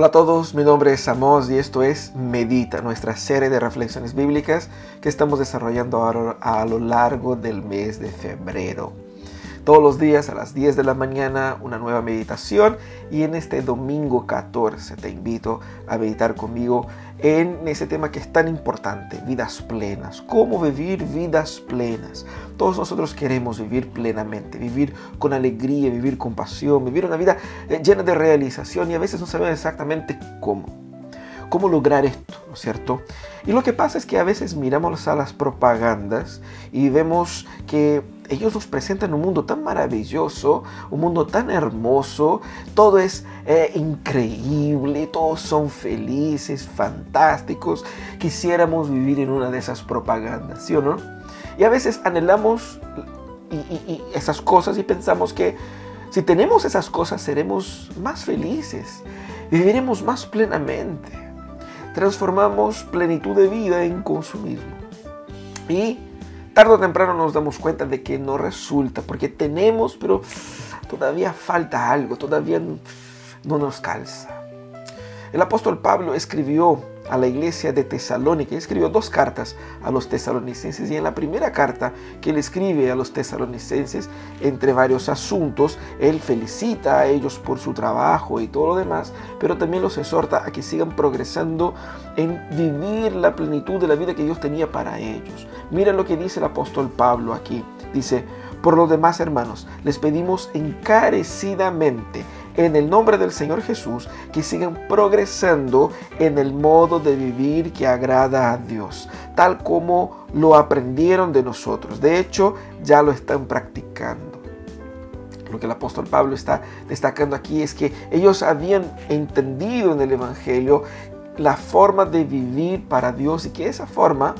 Hola a todos, mi nombre es Amos y esto es Medita, nuestra serie de reflexiones bíblicas que estamos desarrollando a lo largo del mes de febrero. Todos los días a las 10 de la mañana una nueva meditación y en este domingo 14 te invito a meditar conmigo en ese tema que es tan importante, vidas plenas. ¿Cómo vivir vidas plenas? Todos nosotros queremos vivir plenamente, vivir con alegría, vivir con pasión, vivir una vida eh, llena de realización y a veces no sabemos exactamente cómo. ¿Cómo lograr esto? ¿No es cierto? Y lo que pasa es que a veces miramos a las propagandas y vemos que ellos nos presentan un mundo tan maravilloso, un mundo tan hermoso, todo es eh, increíble, todos son felices, fantásticos. Quisiéramos vivir en una de esas propagandas, ¿sí o no? Y a veces anhelamos esas cosas y pensamos que si tenemos esas cosas seremos más felices, viviremos más plenamente. Transformamos plenitud de vida en consumismo. Y tarde o temprano nos damos cuenta de que no resulta, porque tenemos, pero todavía falta algo, todavía no nos calza. El apóstol Pablo escribió a la iglesia de Tesalónica. Escribió dos cartas a los tesalonicenses y en la primera carta que él escribe a los tesalonicenses, entre varios asuntos, él felicita a ellos por su trabajo y todo lo demás, pero también los exhorta a que sigan progresando en vivir la plenitud de la vida que Dios tenía para ellos. Mira lo que dice el apóstol Pablo aquí. Dice, por lo demás hermanos, les pedimos encarecidamente en el nombre del Señor Jesús que sigan progresando en el modo de vivir que agrada a Dios, tal como lo aprendieron de nosotros. De hecho, ya lo están practicando. Lo que el apóstol Pablo está destacando aquí es que ellos habían entendido en el Evangelio la forma de vivir para Dios y que esa forma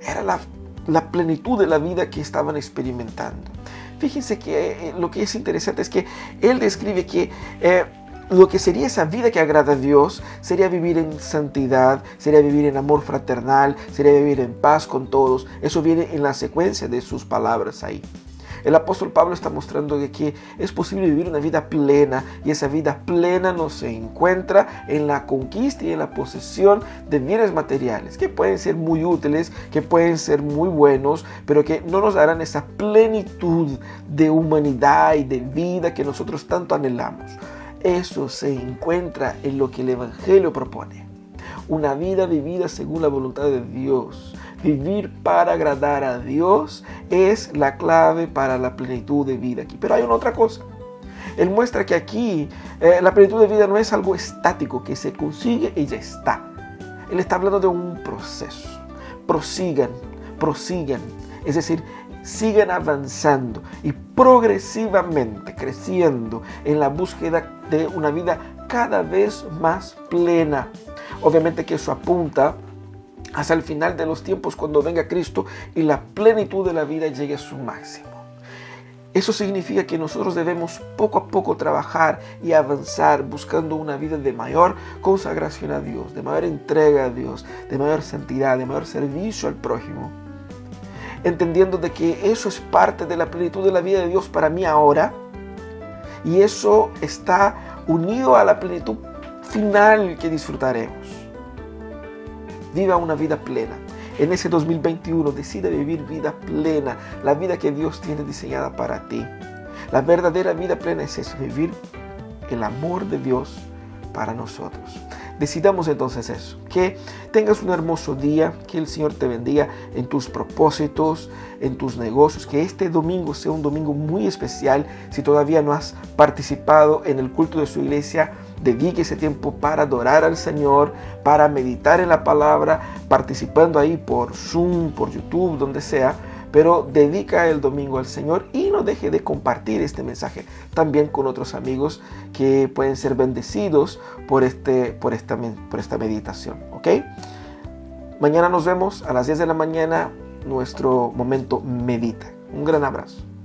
era la, la plenitud de la vida que estaban experimentando. Fíjense que eh, lo que es interesante es que él describe que eh, lo que sería esa vida que agrada a Dios sería vivir en santidad, sería vivir en amor fraternal, sería vivir en paz con todos. Eso viene en la secuencia de sus palabras ahí. El apóstol Pablo está mostrando que es posible vivir una vida plena y esa vida plena no se encuentra en la conquista y en la posesión de bienes materiales que pueden ser muy útiles, que pueden ser muy buenos, pero que no nos darán esa plenitud de humanidad y de vida que nosotros tanto anhelamos. Eso se encuentra en lo que el Evangelio propone. Una vida vivida según la voluntad de Dios Vivir para agradar a Dios es la clave para la plenitud de vida aquí. Pero hay una otra cosa. Él muestra que aquí eh, la plenitud de vida no es algo estático que se consigue y ya está. Él está hablando de un proceso. Prosigan, prosigan. Es decir, sigan avanzando y progresivamente creciendo en la búsqueda de una vida cada vez más plena. Obviamente que eso apunta hasta el final de los tiempos cuando venga Cristo y la plenitud de la vida llegue a su máximo. Eso significa que nosotros debemos poco a poco trabajar y avanzar buscando una vida de mayor consagración a Dios, de mayor entrega a Dios, de mayor santidad, de mayor servicio al prójimo. Entendiendo de que eso es parte de la plenitud de la vida de Dios para mí ahora y eso está unido a la plenitud final que disfrutaremos viva una vida plena. En ese 2021 decida vivir vida plena, la vida que Dios tiene diseñada para ti. La verdadera vida plena es eso, vivir el amor de Dios para nosotros. Decidamos entonces eso, que tengas un hermoso día, que el Señor te bendiga en tus propósitos, en tus negocios, que este domingo sea un domingo muy especial. Si todavía no has participado en el culto de su iglesia, dedique ese tiempo para adorar al Señor, para meditar en la palabra, participando ahí por Zoom, por YouTube, donde sea. Pero dedica el domingo al Señor y no deje de compartir este mensaje también con otros amigos que pueden ser bendecidos por, este, por, esta, meditación. ¿Ok? Mañana nos vemos a las 10 de la mañana, nuestro momento medita. Un gran abrazo.